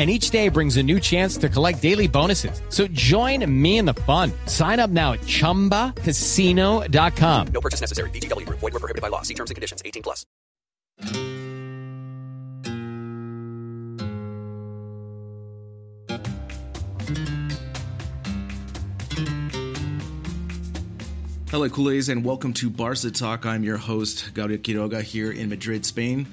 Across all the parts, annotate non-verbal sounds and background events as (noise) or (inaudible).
And each day brings a new chance to collect daily bonuses. So join me in the fun. Sign up now at chumbacasino.com. No purchase necessary. VGW Group. Void were prohibited by law. See terms and conditions. 18 plus. Hello, Kool-Aids, and welcome to Barca Talk. I'm your host, Gabriel Quiroga, here in Madrid, Spain.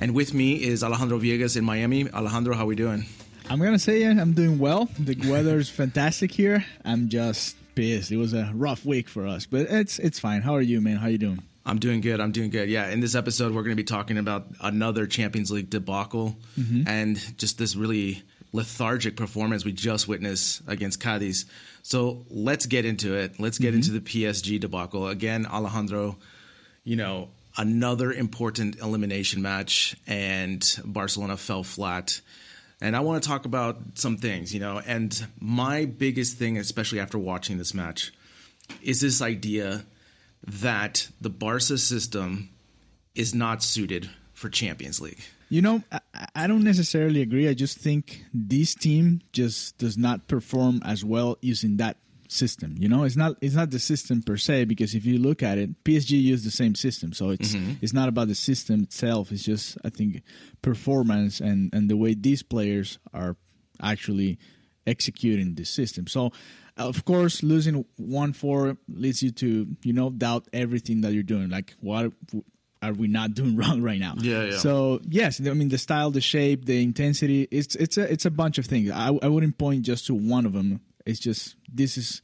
And with me is Alejandro Viegas in Miami. Alejandro, how are we doing? I'm gonna say yeah, I'm doing well. The weather's (laughs) fantastic here. I'm just pissed. It was a rough week for us, but it's it's fine. How are you, man? How you doing? I'm doing good. I'm doing good. Yeah, in this episode, we're going to be talking about another Champions League debacle mm-hmm. and just this really lethargic performance we just witnessed against Cadiz. So let's get into it. Let's get mm-hmm. into the PSG debacle. Again, Alejandro, you know, another important elimination match, and Barcelona fell flat. And I want to talk about some things, you know, and my biggest thing, especially after watching this match, is this idea that the Barca system is not suited for Champions League. You know, I, I don't necessarily agree. I just think this team just does not perform as well using that system. You know, it's not it's not the system per se because if you look at it, PSG used the same system, so it's mm-hmm. it's not about the system itself. It's just I think performance and and the way these players are actually executing the system. So. Of course, losing one four leads you to you know doubt everything that you're doing. Like, what are we not doing (laughs) wrong right now? Yeah, yeah. So yes, I mean the style, the shape, the intensity. It's it's a it's a bunch of things. I I wouldn't point just to one of them. It's just this is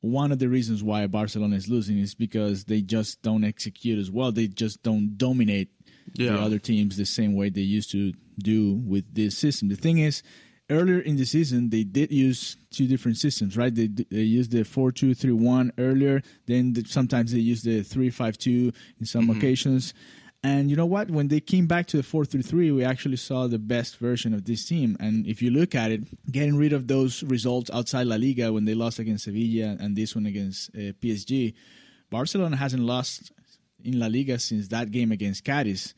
one of the reasons why Barcelona is losing is because they just don't execute as well. They just don't dominate Yeah. the other teams the same way they used to do with this system. The thing is, earlier in the season they did use two different systems, right? They they used the four two three one earlier. Then the, sometimes they used the three five two in some mm-hmm. occasions. And you know what? When they came back to the 4 3 3, we actually saw the best version of this team. And if you look at it, getting rid of those results outside La Liga when they lost against Sevilla and this one against uh, PSG, Barcelona hasn't lost in La Liga since that game against Cadiz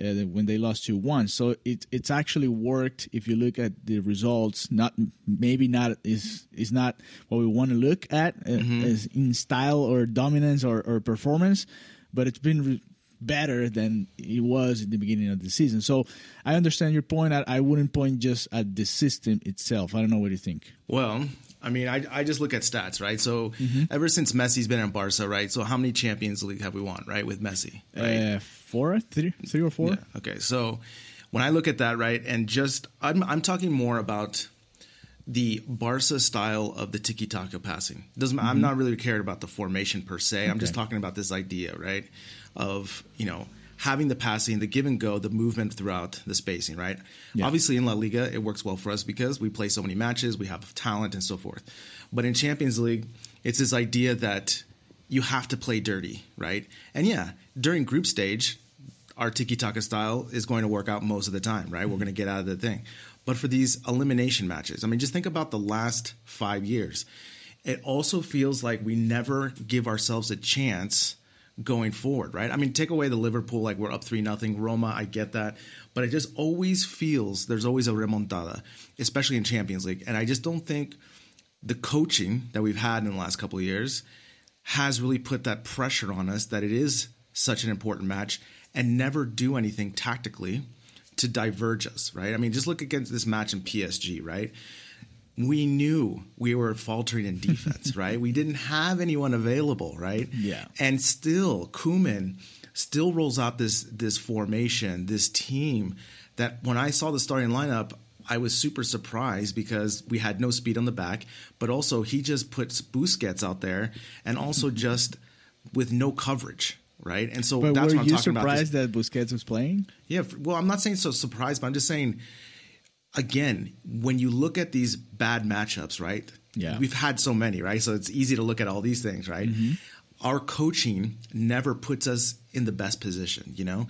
uh, when they lost 2 1. So it, it's actually worked if you look at the results. Not Maybe not is is not what we want to look at uh, as in style or dominance or, or performance, but it's been. Re- better than he was in the beginning of the season. So I understand your point. I, I wouldn't point just at the system itself. I don't know what you think. Well, I mean, I, I just look at stats, right? So Mm-hmm. ever since Messi's been in Barca, right? So how many Champions League have we won, right, with Messi? Right? Uh, four, three, three or four. Yeah. Okay. So when I look at that, right, and just I'm I'm talking more about the Barca style of the tiki taka passing. Doesn't I'm not really cared about the formation per se. I'm just Mm-hmm. Talking about this idea, right, of you know having the passing, the give and go, the movement throughout the spacing, right? Yeah. Obviously, in La Liga, it works well for us because we play so many matches, we have talent and so forth. But in Champions League, it's this idea that you have to play dirty, right? And yeah, during group stage, our tiki taka style is going to work out most of the time, right? We're going to get out of the thing. But for these elimination matches, I mean, just think about the last five years. It also feels like we never give ourselves a chance going forward, right? I mean, take away the Liverpool, like we're up 3 nothing. Roma, I get that. But it just always feels there's always a remontada, especially in Champions League. And I just don't think the coaching that we've had in the last couple of years has really put that pressure on us that it is such an important match and never do anything tactically to diverge us, right? I mean, just look against this match in PSG, right? We knew we were faltering in defense, (laughs) right? We didn't have anyone available, right? Yeah. And still, Koeman, still rolls out this this formation, this team that when I saw the starting lineup, I was super surprised because we had no speed on the back, but also he just puts Busquets out there and also (laughs) just with no coverage, right? And so But that's were what I'm you talking about. This- surprised that Busquets was playing? yeah, well, I'm not saying so surprised, but I'm just saying, again, when you look at these bad matchups, right? Yeah. We've had so many, right? So it's easy to look at all these things, right? Mm-hmm. Our coaching never puts us in the best position, you know?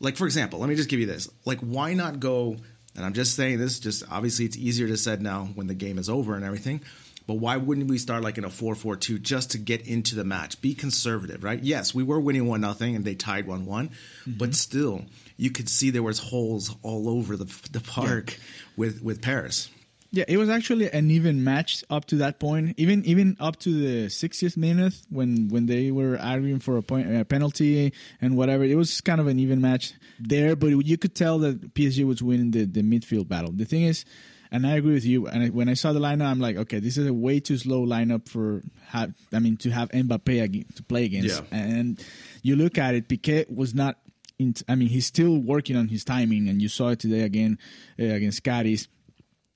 Like, for example, let me just give you this. Like, why not go, and I'm just saying this, just obviously it's easier to said now when the game is over and everything. But why wouldn't we start like in a 4 4 2 just to get into the match? Be conservative, right? Yes, we were winning 1 nothing and they tied 1 one but mm-hmm. still, you could see there was holes all over the, the park with, with Paris. Yeah, it was actually an even match up to that point. Even even up to the 60th minute when when they were arguing for a point a penalty and whatever. It was kind of an even match there, but you could tell that PSG was winning the, the midfield battle. The thing is, and I agree with you. And I, when I saw the lineup, I'm like, okay, this is a way too slow lineup for have. I mean, to have Mbappe ag- to play against. Yeah. And you look at it, Piqué was not. In, I mean, he's still working on his timing, and you saw it today again uh, against Cadiz.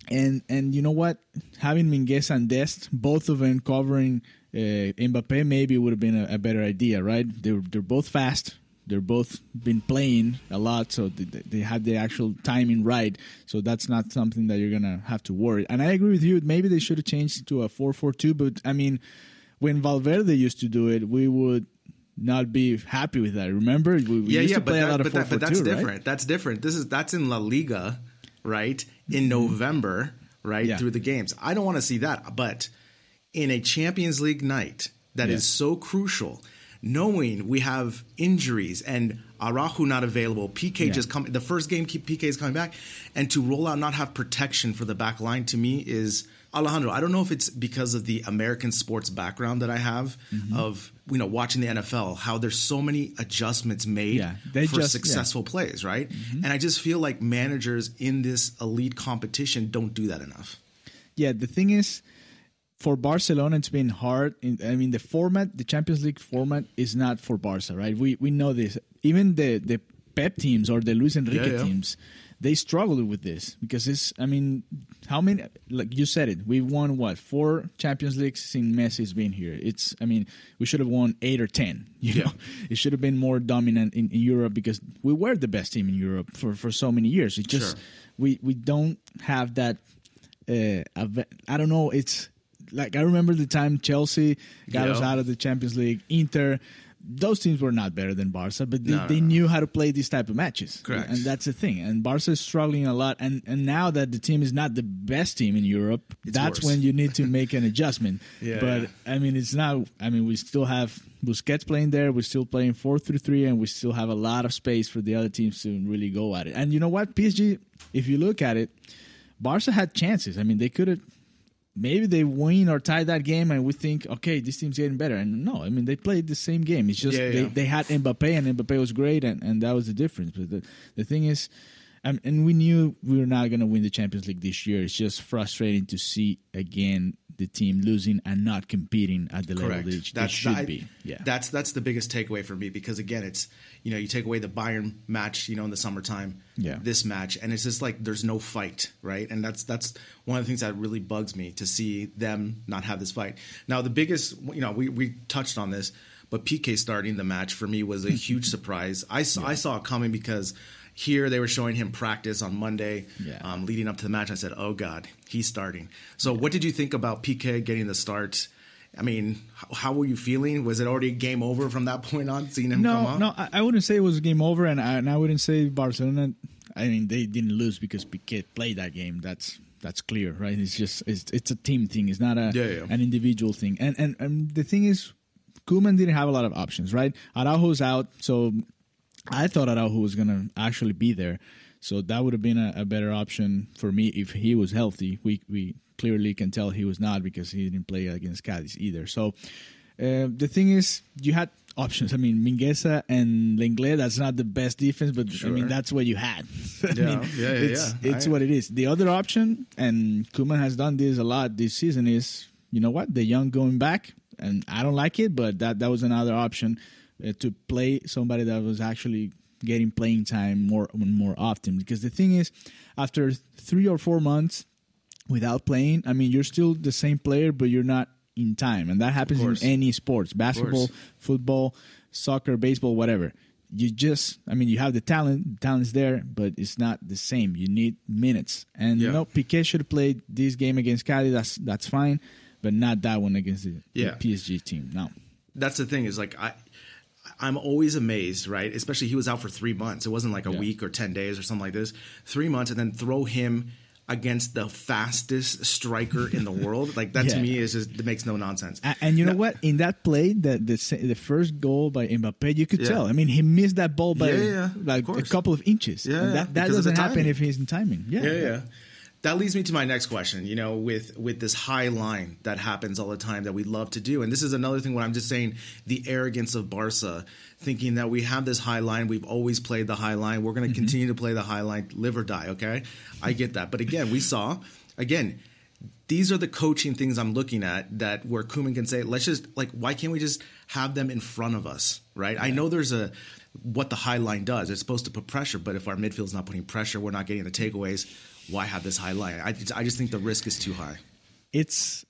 And and you know what? Having Mingueza and Dest, both of them covering uh, Mbappe, maybe would have been a, a better idea, right? They're they're both fast. They're both been playing a lot, so they, they had the actual timing right. So that's not something that you're gonna have to worry. And I agree with you. Maybe they should have changed to a four-four-two. But I mean, when Valverde used to do it, we would not be happy with that. Remember, we, we yeah, used yeah, to but, play a lot of but, that, but 4-4-2, that's right? different. That's different. This is that's in La Liga, right? In November, right Mm-hmm. Yeah. through the games. I don't want to see that, but in a Champions League night that is Yeah. so crucial, knowing we have injuries and Araujo not available, Piqué Yeah. just come the first game Piqué is coming back, and to roll out not have protection for the back line to me is Alejandro. I don't know if it's because of the American sports background that I have Mm-hmm. of you know watching the NFL, how there's so many adjustments made Yeah, for just- yeah. successful plays, right? And I just feel like managers in this elite competition don't do that enough. Yeah, the thing is, for Barcelona, it's been hard. I mean, the format, the Champions League format, is not for Barca, right? We we know this. Even the the Pep teams or the Luis Enrique Yeah, yeah. teams, they struggle with this because it's. I mean, how many? Like you said it, we won what four Champions Leagues since Messi's been here. It's. I mean, we should have won eight or ten. (laughs) You Yeah. know, it should have been more dominant in, in Europe because we were the best team in Europe for for so many years. It just Sure. we we don't have that uh, I don't know. It's like I remember the time Chelsea got Yeah. us out of the Champions League. Inter, those teams were not better than Barca, but they, No, they no, no. knew how to play these type of matches. Correct. and that's the thing. And Barca is struggling a lot. And and now that the team is not the best team in Europe, that's worse. when you need to (laughs) make an adjustment. Yeah, but yeah. I mean, it's not. I mean, we still have Busquets playing there. We're still playing four through three, and we still have a lot of space for the other teams to really go at it. And you know what, PSG, if you look at it, Barca had chances. I mean, they could have. Maybe they win or tie that game, and we think, okay, this team's getting better. And no, I mean, they played the same game. It's just Yeah, they, yeah. they had Mbappe, and Mbappe was great, and, and that was the difference. But the, the thing is, um, and we knew we were not going to win the Champions League this year. It's just frustrating to see again the team losing and not competing at the level Correct. they, they That's should I- be. Yeah, That's that's the biggest takeaway for me because again, it's you know you take away the Bayern match, you know, in the summertime, Yeah. this match, and it's just like there's no fight, right? And that's that's one of the things that really bugs me to see them not have this fight. Now, the biggest, you know, we we touched on this, but Piqué starting the match for me was a huge (laughs) surprise. I saw I saw it coming because. Here they were showing him practice on Monday, Yeah. um, leading up to the match. I said, "Oh God, he's starting." So, what did you think about Piqué getting the start? I mean, how were you feeling? Was it already game over from that point on, seeing him come no, no, I, I wouldn't say it was game over, and I, and I wouldn't say Barcelona. I mean, they didn't lose because Piqué played that game. That's that's clear, right? It's just it's it's a team thing. It's not a Yeah, yeah. an individual thing. And and and the thing is, Koeman didn't have a lot of options, right? Araujo's out, so I thought Araujo was gonna actually be there. So that would have been a, a better option for me if he was healthy. We we clearly can tell he was not because he didn't play against Cadiz either. So uh, the thing is, you had options. I mean, Mingueza and Lenglet, that's not the best defense, but I mean, that's what you had. (laughs) I Yeah, mean, yeah, yeah, it's, yeah. it's I- what it is. The other option, and Koeman has done this a lot this season, is you know what? The young going back, and I don't like it, but that, that was another option uh, to play somebody that was actually getting playing time more more often. Because the thing is, after three or four months without playing, I mean, you're still the same player, but you're not in time, and that happens in any sports: basketball, football, soccer, baseball, whatever. You just, I mean, you have the talent, the talent's there, but it's not the same. You need minutes, and you Yeah. know, Piqué should have played this game against Cali. That's that's fine, but not that one against the, the PSG team. No, that's the thing is like I I'm always amazed, right? Especially he was out for three months. It wasn't like a Yeah. week or ten days or something like this. Three months and then throw him against the fastest striker in the (laughs) world. Like that to me is just it makes no nonsense. A- And you know Now- what? In that play, the the the first goal by Mbappe, you could Yeah. tell. I mean, he missed that ball by Yeah, yeah, yeah. like a couple of inches. Yeah, And yeah, that that because of the doesn't happen if he's in timing. Yeah, Yeah, yeah. That leads me to my next question. You know, with with this high line that happens all the time that we love to do, and this is another thing. When I'm just saying the arrogance of Barca, thinking that we have this high line, we've always played the high line, we're going to mm-hmm. continue to play the high line, live or die. Okay, I get that, but again, we saw again. These are the coaching things I'm looking at that where Koeman can say, let's just like, why can't we just have them in front of us, right? I know there's a what the high line does. It's supposed to put pressure, but if our midfield's not putting pressure, we're not getting the takeaways. Why have this high line? I, I just think the risk is too high. It's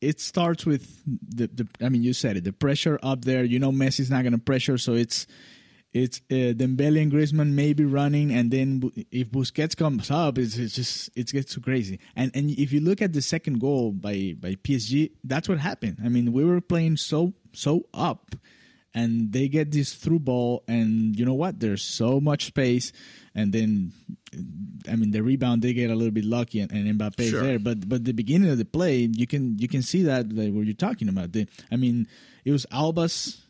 it starts with the, the I mean, you said it, the pressure up there. You know, Messi's not going to pressure, so it's it's uh, Dembele and Griezmann maybe running, and then if Busquets comes up, it's, it's just it gets too crazy. And and if you look at the second goal by by PSG, that's what happened. I mean, we were playing so so up, and they get this through ball, and you know what? There's so much space, and then I mean the rebound they get a little bit lucky, and, and Mbappe Sure. there. But but the beginning of the play, you can you can see that like, what you're talking about. The, I mean, it was Alba's.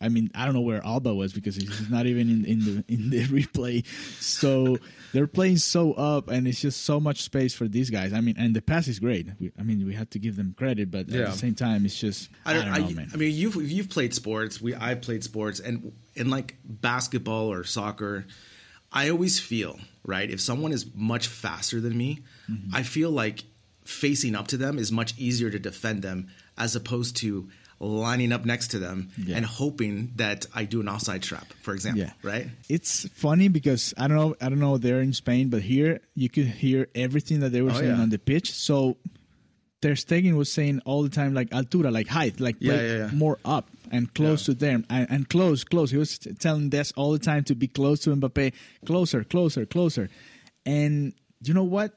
I mean, I don't know where Alba was because he's not even in, in the in the (laughs) replay. So they're playing so up, and it's just so much space for these guys. I mean, and the pass is great. We, I mean, we have to give them credit, but at the same time, it's just I don't, know, man. I mean, you've you've played sports. We I've played sports, and in like basketball or soccer, I always feel right if someone is much faster than me, Mm-hmm. I feel like facing up to them is much easier to defend them as opposed to lining up next to them Yeah. and hoping that I do an offside trap, for example. Yeah. Right? It's funny because I don't know I don't know there in Spain, but here you could hear everything that they were Oh, saying yeah. on the pitch. So Ter Stegen was saying all the time like altura, like height, like Yeah, more up and close to them and, and close, close. He was telling Des all the time to be close to Mbappe, closer, closer, closer. And you know what?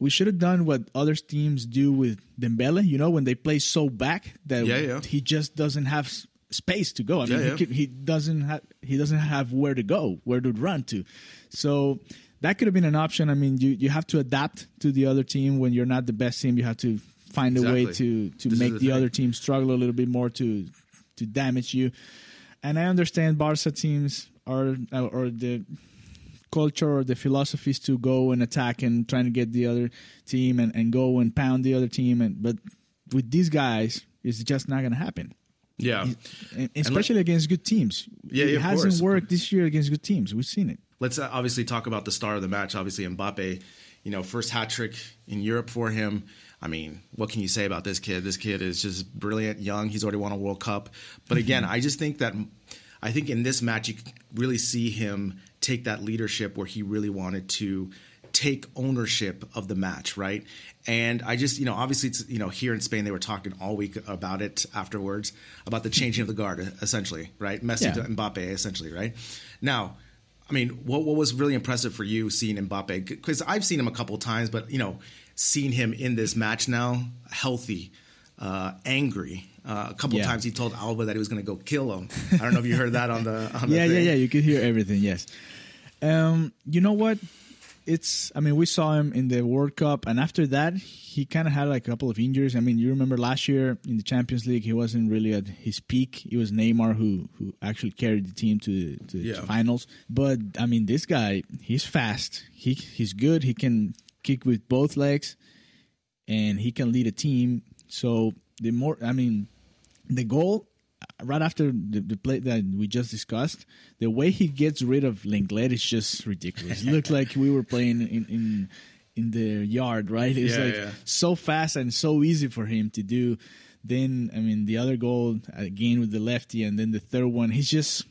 We should have done what other teams do with Dembele. You know when they play so back that Yeah, yeah. he just doesn't have space to go. I mean, Yeah, he he doesn't have he doesn't have where to go, where to run to. So that could have been an option. I mean, you you have to adapt to the other team when you're not the best team. You have to find a way to to This make the the, other team struggle a little bit more to to damage you. And I understand Barca teams are or the culture or the philosophy is to go and attack and trying to get the other team and, and go and pound the other team and but with these guys it's just not going to happen Yeah. and especially against good teams. Yeah, it hasn't course. worked this year against good teams. We've seen it. Let's uh, obviously talk about the star of the match. Obviously, Mbappe. You know, first hat trick in Europe for him. I mean, what can you say about this kid? This kid is just brilliant, young. He's already won a World Cup. But again, I just think that I think in this match you really see him take that leadership where he really wanted to take ownership of the match, right? And I just, you know, obviously, it's, you know, here in Spain they were talking all week about it afterwards about the changing of the guard, essentially, right? Messi Yeah. to Mbappe, essentially, right? Now, I mean, what what was really impressive for you seeing Mbappe? Because I've seen him a couple of times, but you know, seeing him in this match now, healthy, uh, angry. Uh, a couple Yeah. times he told Alba that he was going to go kill him. I don't know if you heard that on the on the (laughs) Yeah, yeah, yeah. You could hear everything. Yes. Um, you know what? It's. I mean, we saw him in the World Cup, and after that, he kind of had like a couple of injuries. I mean, you remember last year in the Champions League, he wasn't really at his peak. It was Neymar who who actually carried the team to to the Yeah. finals. But I mean, this guy, he's fast. He he's good. He can kick with both legs, and he can lead a team. So the more, I mean, the goal right after the, the play that we just discussed, the way he gets rid of Lenglet is just ridiculous. it looked like we were playing in in, in the yard, right? It's Yeah, like yeah. so fast and so easy for him to do Then I mean the other goal again with the lefty, and then the third one. He's just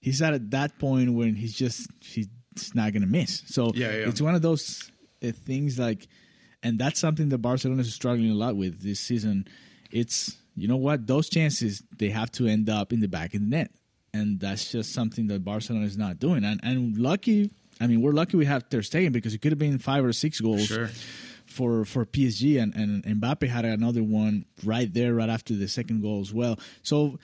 he's at that point when he's just he's not gonna miss. So Yeah, yeah. it's one of those uh, things like, and that's something that Barcelona is struggling a lot with this season. It's you know what those chances they have to end up in the back of the net, and that's just something that Barcelona is not doing. And and lucky, I mean we're lucky we have Ter Stegen because it could have been five or six goals Sure. for for PSG, and and Mbappe had another one right there, right after the second goal as well. So,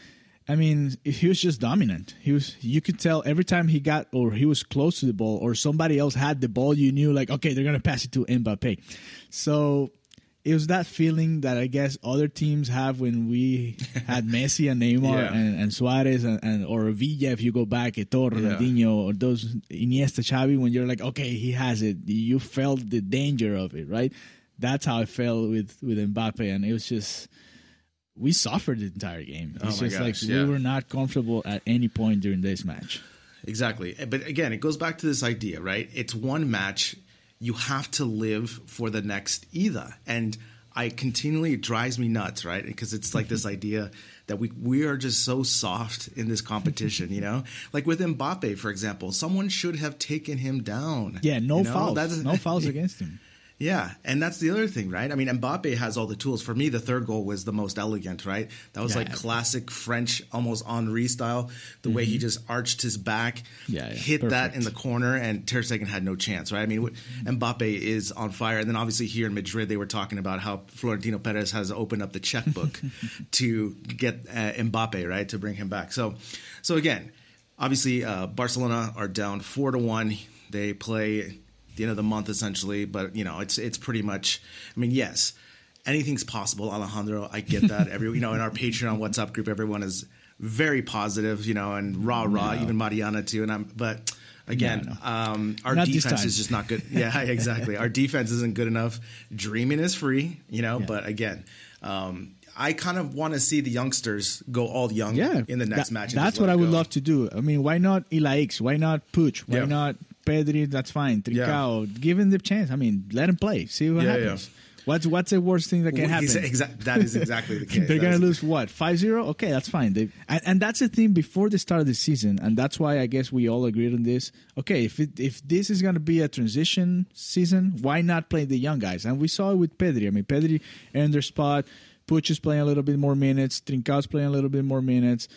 I mean, he was just dominant. He was. You could tell every time he got or he was close to the ball, or somebody else had the ball, you knew like, okay, they're gonna pass it to Mbappe. So. It was that feeling that I guess other teams have when we (laughs) had Messi and Neymar Yeah. and, and Suarez and, and or Villa if you go back, eh, Eto'o, Ronaldinho, or those Iniesta, Xavi. When you're like, okay, he has it. You felt the danger of it, right? That's how I felt with with Mbappe, and it was just we suffered the entire game. Oh it's Oh just gosh, like yeah. we were not comfortable at any point during this match. Exactly. Eh, but again, it goes back to this idea, right? It's one match. You have to live for the next either. And I continually it drives me nuts, right? Because it's like this mm-hmm. idea that we we are just so soft in this competition, you know? Like with Mbappe, for example, someone should have taken him down. Yeah, no you know? fouls, That's- no fouls against him. (laughs) Yeah, and that's the other thing, right? I mean, Mbappe has all the tools. For me, the third goal was the most elegant, right? That was Yeah. like classic French, almost Henri style. The way he just arched his back, Mm-hmm. Yeah, yeah, hit that in the corner, and Ter Stegen had no chance, right? I mean, Mbappe is on fire. And then obviously here in Madrid, they were talking about how Florentino Perez has opened up the checkbook (laughs) to get uh, Mbappe, right, to bring him back. So, so again, obviously uh, Barcelona are down four to one. They play the end of the month essentially, but you know it's it's pretty much. I mean, yes, anything's possible, Alejandro. I get that. (laughs) Every you know in our Patreon WhatsApp group, everyone is very positive, you know, and rah rah. Even Mariana too. And I'm but. Again, No, um, our Not defense is just not good. (laughs) Yeah, exactly. Our defense isn't good enough. Dreaming is free, you know. Yeah. But again, um, I kind of want to see the youngsters go all young Yeah, in the next that- match. That's what I it would go. love to do. I mean, why not Ilaix? Why not Puig? Why Yeah. not Pedri? That's fine. Trincao, give him the chance. I mean, let him play. See what Yeah, happens. What's what's the worst thing that can happen? Exa- that is exactly the (laughs) case. They're gonna lose what 5-0? Okay, that's fine. They, and, and that's the thing before the start of the season, and that's why I guess we all agreed on this. Okay, if it, if this is gonna be a transition season, why not play the young guys? And we saw it with Pedri. I mean, Pedri earned their spot. Puig is playing a little bit more minutes. Trincao's playing a little bit more minutes.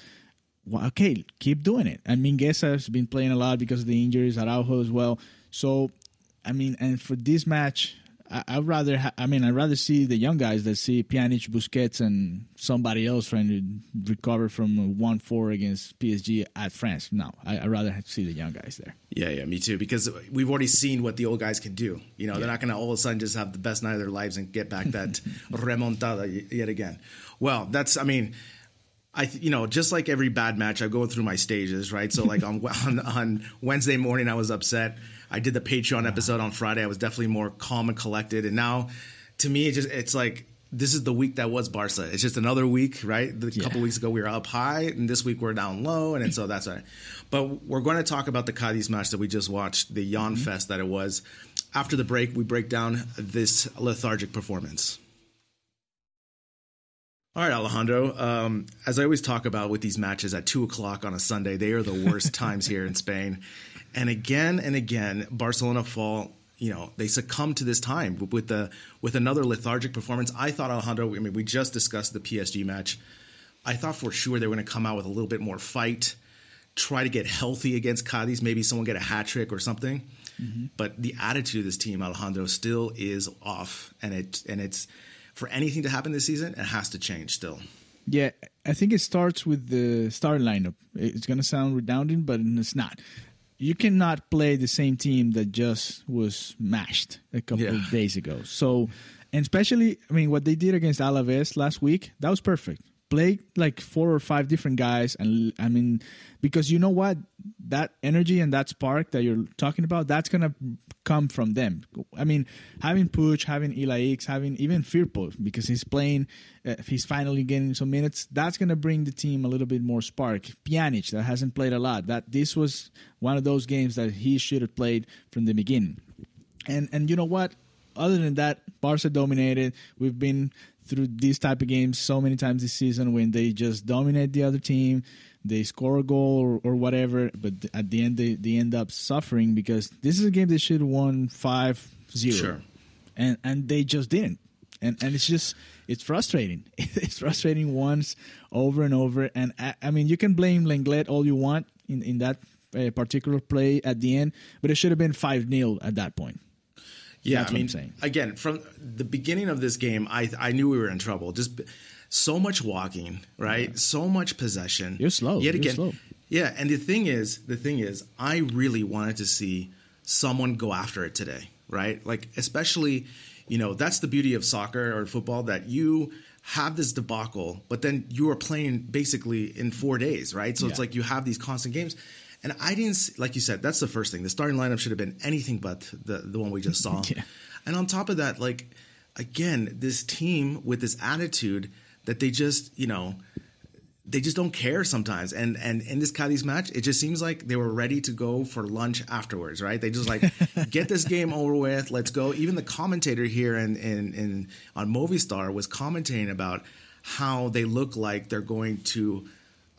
Well, okay, keep doing it. I And Mingueza has been playing a lot because of the injuries. Araujo as well. So, I mean, and for this match, I, I'd rather. Ha- I mean, I'd rather see the young guys that see Pjanic, Busquets, and somebody else trying to recover from a one-four against PSG at France. No, I, I'd rather see the young guys there. Yeah, yeah, me too. Because we've already seen what the old guys can do. You know, they're not going to all of a sudden just have the best night of their lives and get back that (laughs) remontada yet again. Well, that's. I mean. I, th- you know, just like every bad match, I go through my stages, right? So, like on, (laughs) on on Wednesday morning, I was upset. I did the Patreon episode on Friday. I was definitely more calm and collected. And now, to me, it just it's like this is the week that was Barca. It's just another week, right? The Yeah. couple weeks ago we were up high, and this week we're down low, and, and so that's right. But we're going to talk about the Cadiz match that we just watched, the yawn mm-hmm. fest that it was. After the break, we break down this lethargic performance. All right, Alejandro. Um, as I always talk about with these matches at two o'clock on a Sunday, they are the worst (laughs) times here in Spain. And again and again, Barcelona fall. You know, they succumb to this time with the with another lethargic performance. I thought Alejandro. I mean, we just discussed the PSG match. I thought for sure they were going to come out with a little bit more fight, try to get healthy against Cadiz. Maybe someone get a hat trick or something. But the attitude of this team, Alejandro, still is off, and it and it's for anything to happen this season, it has to change still. Yeah, I think it starts with the start lineup. It's going to sound redundant, but it's not. You cannot play the same team that just was mashed a couple Yeah. of days ago. So, and especially, I mean, what they did against Alaves last week, that was perfect. Play like four or five different guys, and I mean, because you know what, that energy and that spark that you're talking about, that's gonna come from them. I mean, having Puig, having Ilaix, having even Firpo, because he's playing, uh, he's finally getting some minutes. That's gonna bring the team a little bit more spark. Pjanic, that hasn't played a lot. That this was one of those games that he should have played from the beginning. And and you know what? Other than that, Barca dominated. We've been through these type of games so many times this season when they just dominate the other team, they score a goal or, or whatever, but at the end they, they end up suffering because this is a game they should have won 5-0. Sure. And and they just didn't. And and it's just it's frustrating. (laughs) It's frustrating once over and over. And I, I mean, you can blame Lenglet all you want in in that uh, particular play at the end, but it should have been 5-0 at that point. Yeah, That's I what mean, I'm saying. again, from the beginning of this game, I I knew we were in trouble. Just so much walking, right? So much possession. You're slow. Yet You're again, slow. yeah. And the thing is, the thing is, I really wanted to see someone go after it today, right? Like, especially, you know, that's the beauty of soccer or football that you have this debacle, but then you are playing basically in four days, right? So it's like you have these constant games. And I didn't, see, like you said, that's the first thing. The starting lineup should have been anything but the, the one we just saw. (laughs) Yeah. And on top of that, like, again, this team with this attitude that they just, you know, they just don't care sometimes. And and in this Cadiz match, it just seems like they were ready to go for lunch afterwards, right? They just like (laughs) get this game over with, let's go. Even the commentator here in in, in on Movistar was commenting about how they look like they're going to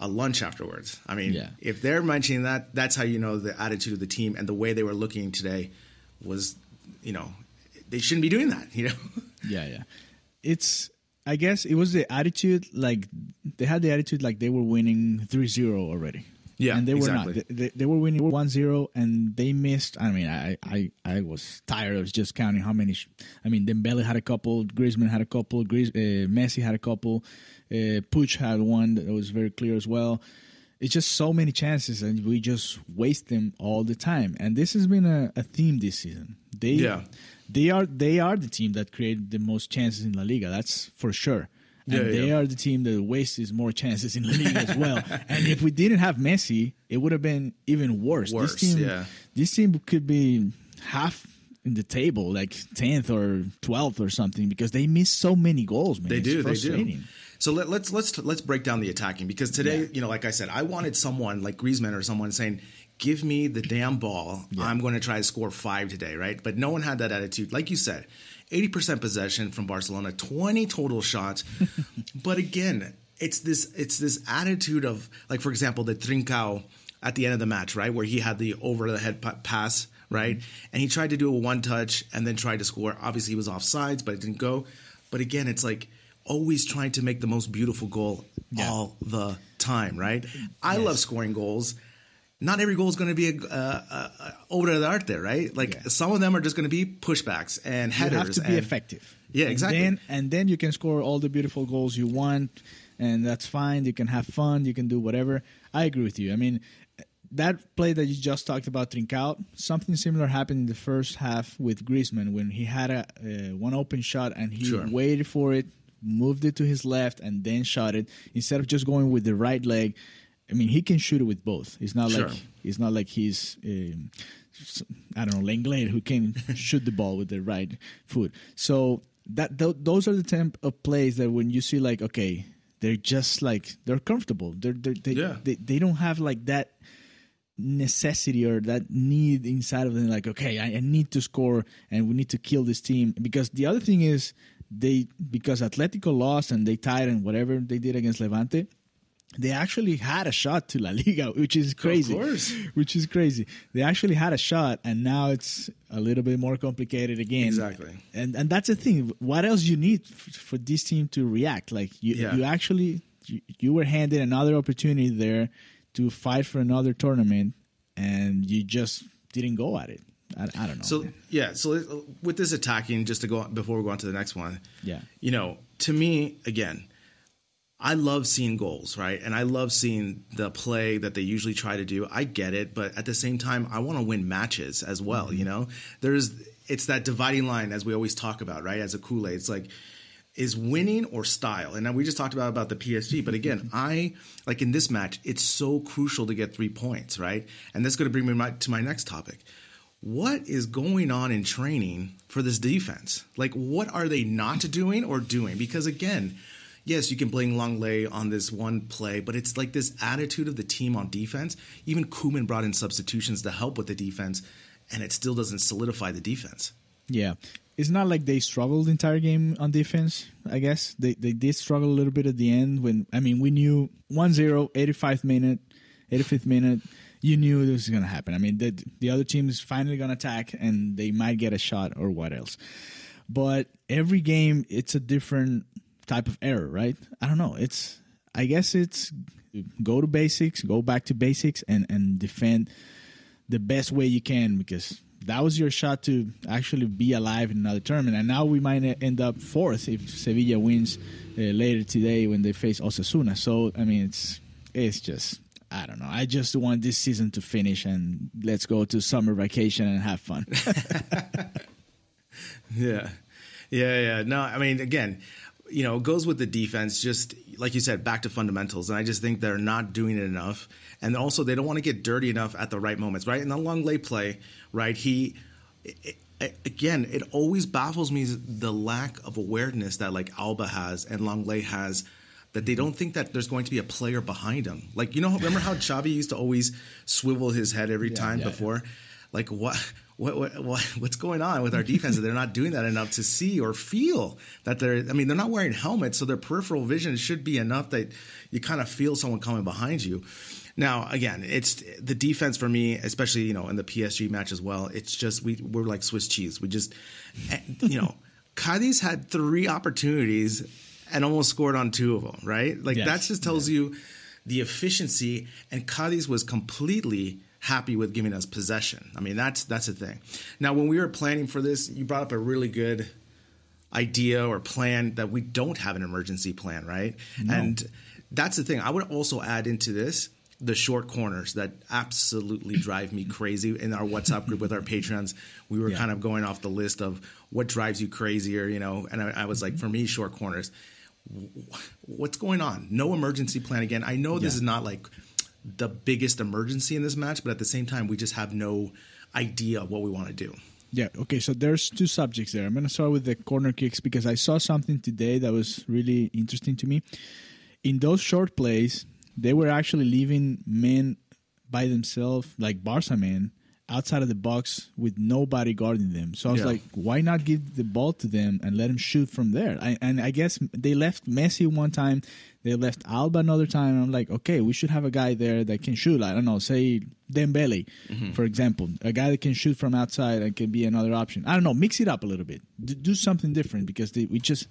a lunch afterwards. I mean, Yeah. if they're mentioning that, that's how you know the attitude of the team and the way they were looking today was, you know, they shouldn't be doing that, (laughs) you know. Yeah, yeah. It's I guess it was the attitude like they had the attitude like they were winning 3-0 already. Yeah, and they were exactly. not. They, they, were winning 1-0 and they missed. I mean, I, I I was tired of just counting how many. Sh- I mean, Dembele had a couple, Griezmann had a couple, Grizz, uh, Messi had a couple, uh, Puig had one that was very clear as well. It's just so many chances, and we just waste them all the time. And this has been a, a theme this season. They Yeah. they are they are the team that created the most chances in La Liga. That's for sure. And Yeah, they yeah. are the team that wastes more chances in La Liga as well. (laughs) and if we didn't have Messi, it would have been even worse. Worse, this team, yeah. this team could be half in the table, like tenth or twelfth or something, because they miss so many goals. Man, They It's do. They do. So let, let's let's let's break down the attacking because today, Yeah. you know, like I said, I wanted someone like Griezmann or someone saying, "Give me the damn ball. I'm going to try to score five today." Right? But no one had that attitude. Like you said, 80% possession from Barcelona, 20 total shots. (laughs) but again, it's this it's this attitude of like, for example, the Trincao at the end of the match, right, where he had the over the head pa- pass. Right, mm-hmm. and he tried to do a one touch and then tried to score. Obviously, he was offsides, but it didn't go. But again, it's like always trying to make the most beautiful goal Yeah. all the time, right? I love scoring goals. Not every goal is going to be a, uh, obra de arte, right? Like Yeah. some of them are just going to be pushbacks and You headers. have to be and- effective. Yeah, And exactly. then, and then you can score all the beautiful goals you want, and that's fine. You can have fun. You can do whatever. I agree with you. I mean, that play that you just talked about, Trincao, something similar happened in the first half with Griezmann when he had a uh, one open shot and he Sure. waited for it, moved it to his left, and then shot it instead of just going with the right leg. I mean, he can shoot it with both. It's not Sure. like it's not like he's. Um, I don't know, Lenglet, who can (laughs) shoot the ball with the right foot. So that th- those are the type of plays that when you see like, okay, they're just like they're comfortable. They're, they're they Yeah. they they don't have like that necessity or that need inside of them. Like, okay, I, I need to score and we need to kill this team because the other thing is they because Atletico lost and they tied and whatever they did against Levante. They actually had a shot to La Liga, (laughs) which is crazy. course. (laughs) Which is crazy. They actually had a shot, and now it's a little bit more complicated again. Exactly. And and that's the thing. What else you need f- for this team to react? Like you, Yeah. you actually you, you were handed another opportunity there to fight for another tournament, and you just didn't go at it. I, I don't know. So man. yeah, so with this attacking, just to go on, before we go on to the next one, Yeah. you know, to me again, I love seeing goals, right? And I love seeing the play that they usually try to do. I get it, but at the same time, I want to win matches as well. Mm-hmm. You know, there's it's that dividing line as we always talk about, right? As a Kool Aid, it's like is winning or style. And now we just talked about about the PSG, but mm-hmm. again, I like in this match, it's so crucial to get three points, right? And that's going to bring me my, to my next topic. What is going on in training for this defense? Like, what are they not doing or doing? Because again, yes, you can blame Lenglet on this one play, but it's like this attitude of the team on defense. Even Koeman brought in substitutions to help with the defense, and it still doesn't solidify the defense. Yeah. It's not like they struggled the entire game on defense, I guess. They they did struggle a little bit at the end when I mean we knew 1-0, 85 minute, 85th minute, you knew this was gonna happen. I mean the the other team is finally gonna attack and they might get a shot or what else. But every game it's a different type of error, right? I don't know. It's I guess it's go to basics, go back to basics and and defend the best way you can because that was your shot to actually be alive in another tournament. And now we might end up fourth if Sevilla wins uh, later today when they face Osasuna. So I mean, it's it's just I don't know. I just want this season to finish and let's go to summer vacation and have fun. (laughs) Yeah. Yeah, yeah. No, I mean, again, you know, it goes with the defense, just like you said, back to fundamentals. And I just think they're not doing it enough. And also, they don't want to get dirty enough at the right moments, right? In the Lenglet play, right, he, it, it, again, it always baffles me the lack of awareness that like Alba has and Lenglet has that they don't think that there's going to be a player behind him. Like, you know, remember how (sighs) Xavi used to always swivel his head every time yeah, before? Like, what? What, what, what, what's going on with our defense that they're not doing that enough to see or feel that they're i mean they're not wearing helmets so their peripheral vision should be enough that you kind of feel someone coming behind you now again it's the defense for me especially you know in the psg match as well it's just we we're like swiss cheese we just eh, you know (laughs) Cadiz had three opportunities and almost scored on two of them right like Yes. that just tells you the efficiency and Cadiz was completely happy with giving us possession. I mean, that's that's the thing. Now, when we were planning for this, you brought up a really good idea or plan that we don't have an emergency plan, right? And that's the thing. I would also add into this the short corners that absolutely (coughs) drive me crazy in our WhatsApp group with our patrons. We were Yeah. kind of going off the list of what drives you crazier, you know, and I, I was like, for me, short corners what's going on? No emergency plan again. I know this Yeah. is not like the biggest emergency in this match, but at the same time, we just have no idea what we want to do. Yeah. Okay. So there's two subjects there. I'm going to start with the corner kicks because I saw something today that was really interesting to me. In those short plays, they were actually leaving men by themselves, like Barca men, outside of the box with nobody guarding them. So I was Yeah. like, why not give the ball to them and let them shoot from there? I, and I guess they left Messi one time, they left Alba another time. I'm like, okay, we should have a guy there that can shoot. I don't know, say Dembele, mm-hmm. for example, a guy that can shoot from outside and can be another option. I don't know, mix it up a little bit, D- do something different because they, we just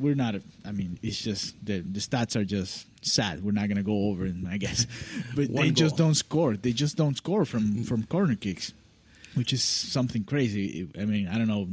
we're not. A, I mean, it's just the the stats are just sad. We're not gonna go over them, I guess, (laughs) but they just don't score. They just don't score from mm-hmm. from corner kicks, which is something crazy. I mean, I don't know.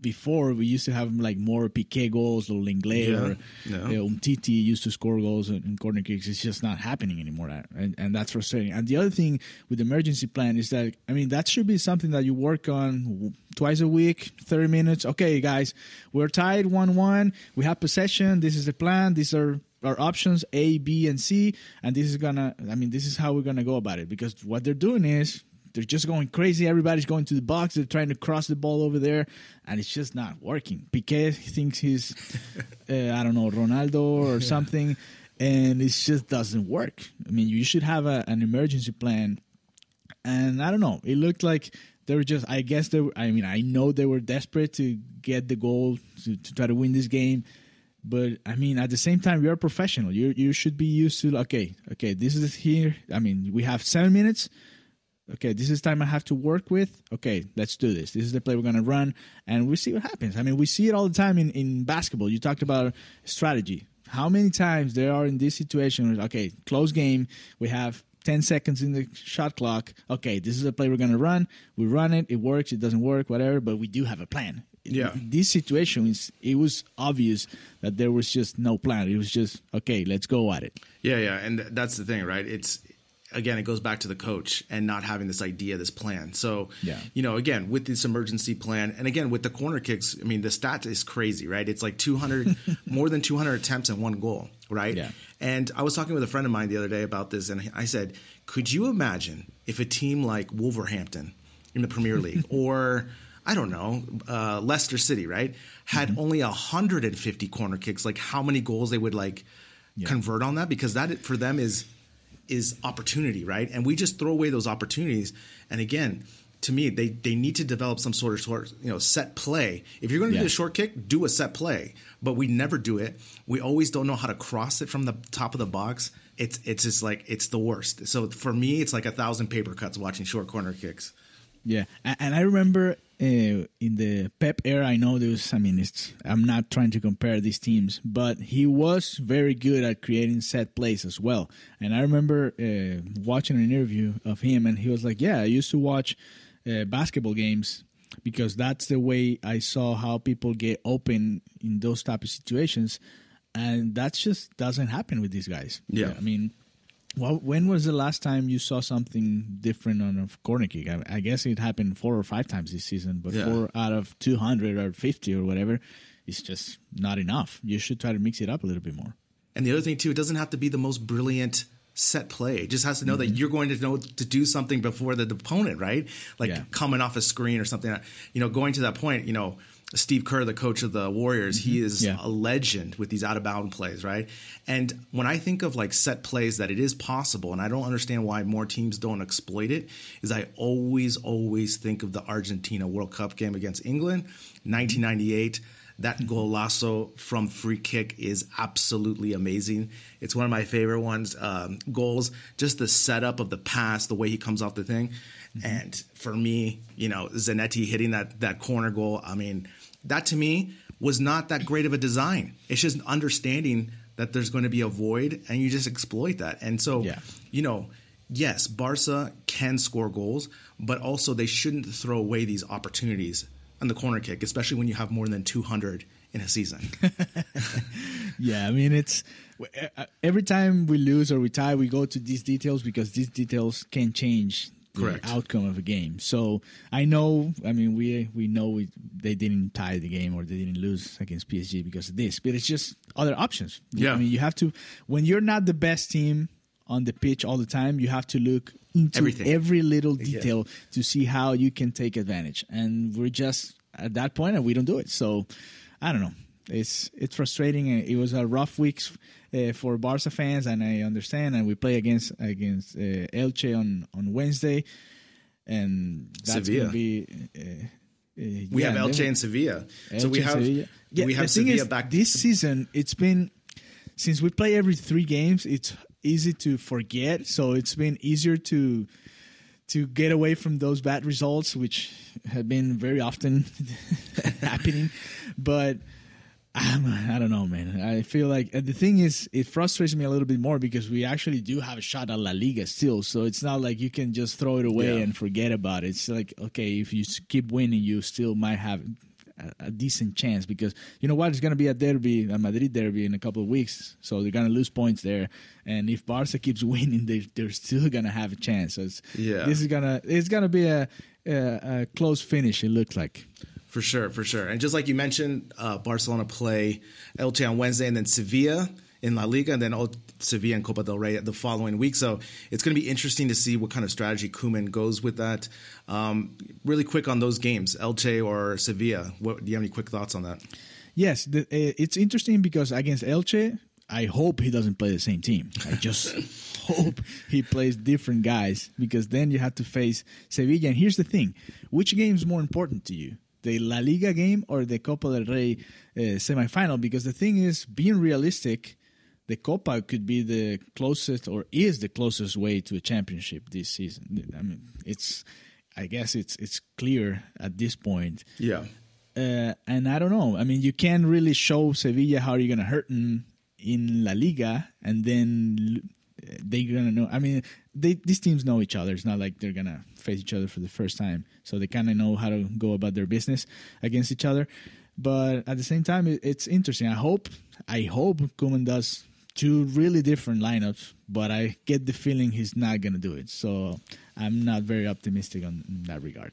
Before we used to have like more Piqué goals or Lenglet Yeah, or yeah. uh, Umtiti used to score goals in corner kicks. It's just not happening anymore, and, and that's frustrating. And the other thing with the emergency plan is that I mean that should be something that you work on twice a week, thirty minutes. Okay, guys, we're tied one-one. We have possession. This is the plan. These are our options A, B, and C, and this is gonna. I mean, this is how we're gonna go about it because what they're doing is they're just going crazy. Everybody's going to the box. They're trying to cross the ball over there, and it's just not working. Piqué thinks he's, (laughs) uh, I don't know, Ronaldo or something, and it just doesn't work. I mean, you should have a, an emergency plan. And I don't know. It looked like they were just. I guess they were. I mean, I know they were desperate to get the goal to, to try to win this game. But I mean, at the same time, you're a professional. You you should be used to okay, okay. This is here. I mean, we have seven minutes okay, this is time I have to work with. Okay, let's do this. This is the play we're going to run, and we see what happens. I mean, we see it all the time in, in basketball. You talked about strategy. How many times there are in this situation? where, Okay, close game. We have 10 seconds in the shot clock. Okay, this is the play we're going to run. We run it. It works. It doesn't work, whatever, but we do have a plan. Yeah. In this situation, it's- it was obvious that there was just no plan. It was just, okay, let's go at it. Yeah, yeah, and th- that's the thing, right? It's again, it goes back to the coach and not having this idea, this plan. So, Yeah. you know, again, with this emergency plan, and again with the corner kicks, I mean, the stat is crazy, right? It's like 200, (laughs) more than 200 attempts and one goal, right? Yeah. And I was talking with a friend of mine the other day about this, and I said, could you imagine if a team like Wolverhampton in the Premier League (laughs) or I don't know, uh, Leicester City, right, had Mm-hmm. only 150 corner kicks, like how many goals they would like convert on that? Because that for them is is opportunity, right? And we just throw away those opportunities. And again, to me, they they need to develop some sort of sort, you know, set play. If you're going to Yeah. do a short kick, do a set play. But we never do it. We always don't know how to cross it from the top of the box. It's it's just like it's the worst. So for me, it's like a thousand paper cuts watching short corner kicks. Yeah, and I remember uh, in the Pep era, I know there was. I mean, it's. I'm not trying to compare these teams, but he was very good at creating set plays as well. And I remember uh, watching an interview of him, and he was like, "Yeah, I used to watch uh, basketball games because that's the way I saw how people get open in those type of situations, and that just doesn't happen with these guys. Yeah. I mean." Well, when was the last time you saw something different on a corner kick? I, I guess it happened four or five times this season, but Yeah. four out of 200 or 50 or whatever is just not enough. You should try to mix it up a little bit more. And the other thing too, it doesn't have to be the most brilliant set play. It just has to know Mm-hmm. that you're going to know to do something before the opponent, right? Like Yeah. coming off a screen or something. You know, going to that point, you know, Steve Kerr, the coach of the Warriors, he is Mm-hmm. Yeah. a legend with these out of bound plays, right? And when I think of like set plays that it is possible, and I don't understand why more teams don't exploit it, is I always, always think of the Argentina World Cup game against England, 1998. That golazo from free kick is absolutely amazing. It's one of my favorite ones. Um, goals, just the setup of the pass, the way he comes off the thing, Mm-hmm. and for me, you know, Zanetti hitting that that corner goal. I mean, that to me was not that great of a design. It's just understanding that there's going to be a void, and you just exploit that. And so, Yeah. you know, yes, Barca can score goals, but also they shouldn't throw away these opportunities on the corner kick, especially when you have more than 200 in a season. (laughs) Yeah, I mean, it's every time we lose or we tie, we go to these details because these details can change Correct. outcome of a game. So I know, I mean, we we know we, they didn't tie the game or they didn't lose against PSG because of this, but it's just other options. Yeah. I mean, you have to when you're not the best team on the pitch all the time, you have to look into Everything. every little detail to see how you can take advantage. And we're just at that point, and we don't do it. So I don't know. It's it's frustrating. and It was a rough week uh, for Barca fans, and I understand. And we play against against uh, Elche on on Wednesday, and that's Sevilla. to be. Uh, uh, We yeah, have Elche and Sevilla. so we have Sevilla. Yeah, we have the thing Sevilla is, back this season. It's been since we play every three games. It's easy to forget, so it's been easier to to get away from those bad results, which have been very often (laughs) happening. But um, I don't know, man. I feel like uh, the thing is, it frustrates me a little bit more because we actually do have a shot at La Liga still. So it's not like you can just throw it away Yeah. and forget about it. It's like, okay, if you keep winning, you still might have a, a decent chance because you know what? It's going to be a derby, a Madrid derby in a couple of weeks. So they're going to lose points there. And if Barca keeps (laughs) winning, they, they're still going to have a chance. So it's, Yeah. this is going to, it's going to be a, a, a close finish, it looks like. For sure, for sure. And just like you mentioned, uh, Barcelona play Elche on Wednesday and then Sevilla in La Liga and then Sevilla and Copa del Rey the following week. So it's going to be interesting to see what kind of strategy Koeman goes with that. Um, really quick on those games, Elche or Sevilla. What, do you have any quick thoughts on that? Yes, the, uh, it's interesting because against Elche, I hope he doesn't play the same team. I just (laughs) hope he plays different guys because then you have to face Sevilla. And here's the thing which game is more important to you? The La Liga game or the Copa del Rey uh, semifinal? Because the thing is, being realistic, the Copa could be the closest or is the closest way to a championship this season. I mean, it's, I guess it's it's clear at this point Yeah. uh, and I don't know. I mean, you can't really show Sevilla how you're gonna hurt them in La Liga, and then they're gonna know. I mean, they these teams know each other. It's not like they're gonna face each other for the first time, so they kind of know how to go about their business against each other. But at the same time, it, it's interesting. I hope, I hope Koeman does two really different lineups, but I get the feeling he's not gonna do it. So I'm not very optimistic on that regard.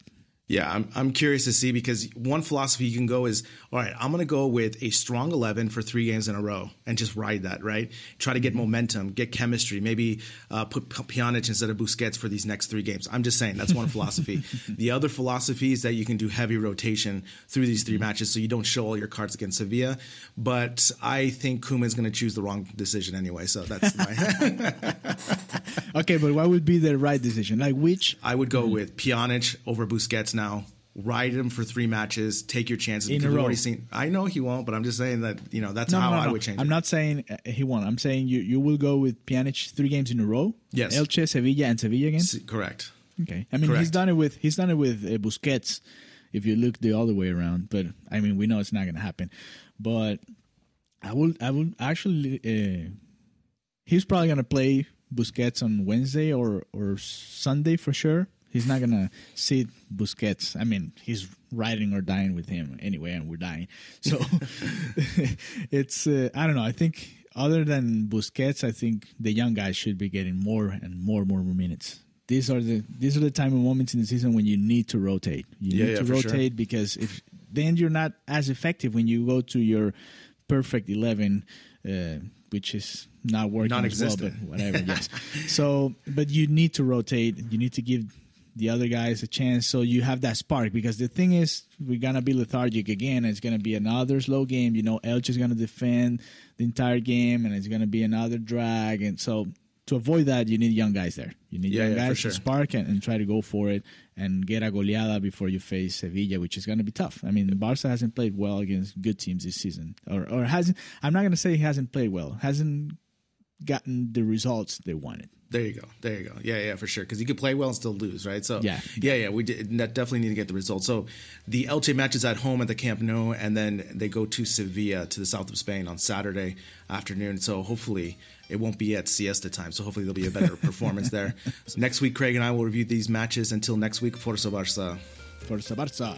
Yeah, I'm, I'm curious to see because one philosophy you can go is all right, I'm going to go with a strong 11 for three games in a row and just ride that, right? Try to get mm-hmm. momentum, get chemistry, maybe uh, put Pjanic instead of Busquets for these next three games. I'm just saying that's one (laughs) philosophy. The other philosophy is that you can do heavy rotation through these three mm-hmm. matches so you don't show all your cards against Sevilla. But I think Koeman is going to choose the wrong decision anyway, so that's my. (laughs) okay, but what would be the right decision? Like which? I would go mm-hmm. with Pjanic over Busquets now. Ride him for three matches. Take your chances. In a because we've row. already seen. I know he won't, but I'm just saying that you know that's No, how no, no, I would change I'm it. not saying uh, he won. I'm saying you you will go with Pjanic three games in a row. Yes. Elche, Sevilla, and Sevilla again. S- Correct. Okay. I mean, he's done it with he's done it with uh, Busquets. If you look the other way around, but I mean, we know it's not going to happen. But I will I will actually. Uh, he's probably going to play Busquets on Wednesday or or Sunday for sure. He's not going to sit Busquets. I mean, he's riding or dying with him anyway, and we're dying. So (laughs) (laughs) it's uh, I don't know. I think other than Busquets, I think the young guys should be getting more and more and more minutes. These are the these are the time and moments in the season when you need to rotate. You Yeah, need yeah, to for sure. rotate because if then you're not as effective when you go to your perfect eleven, uh, which is not working as well, but whatever. yes. (laughs) So, but you need to rotate. You need to give the other guys a chance so you have that spark. Because the thing is, we're gonna be lethargic again. It's gonna be another slow game. You know, Elche is gonna defend the entire game, and it's gonna be another drag. And so, to avoid that, you need young guys there. You need Yeah, young yeah, guys sure. to spark and, and try to go for it and get a goleada before you face Sevilla, which is going to be tough. I mean, Barca hasn't played well against good teams this season, or or hasn't. I'm not going to say he hasn't played well. Hasn't gotten the results they wanted. There you go. There you go. Yeah, yeah, for sure. Because you could play well and still lose, right? So Yeah. yeah, yeah. We did, definitely need to get the results. So the Elche match is at home at the Camp Nou, and then they go to Sevilla to the south of Spain on Saturday afternoon. So hopefully it won't be at siesta time. So hopefully there'll be a better (laughs) performance there. So next week, Craig and I will review these matches. Until next week, Forza Barca. Forza Barca.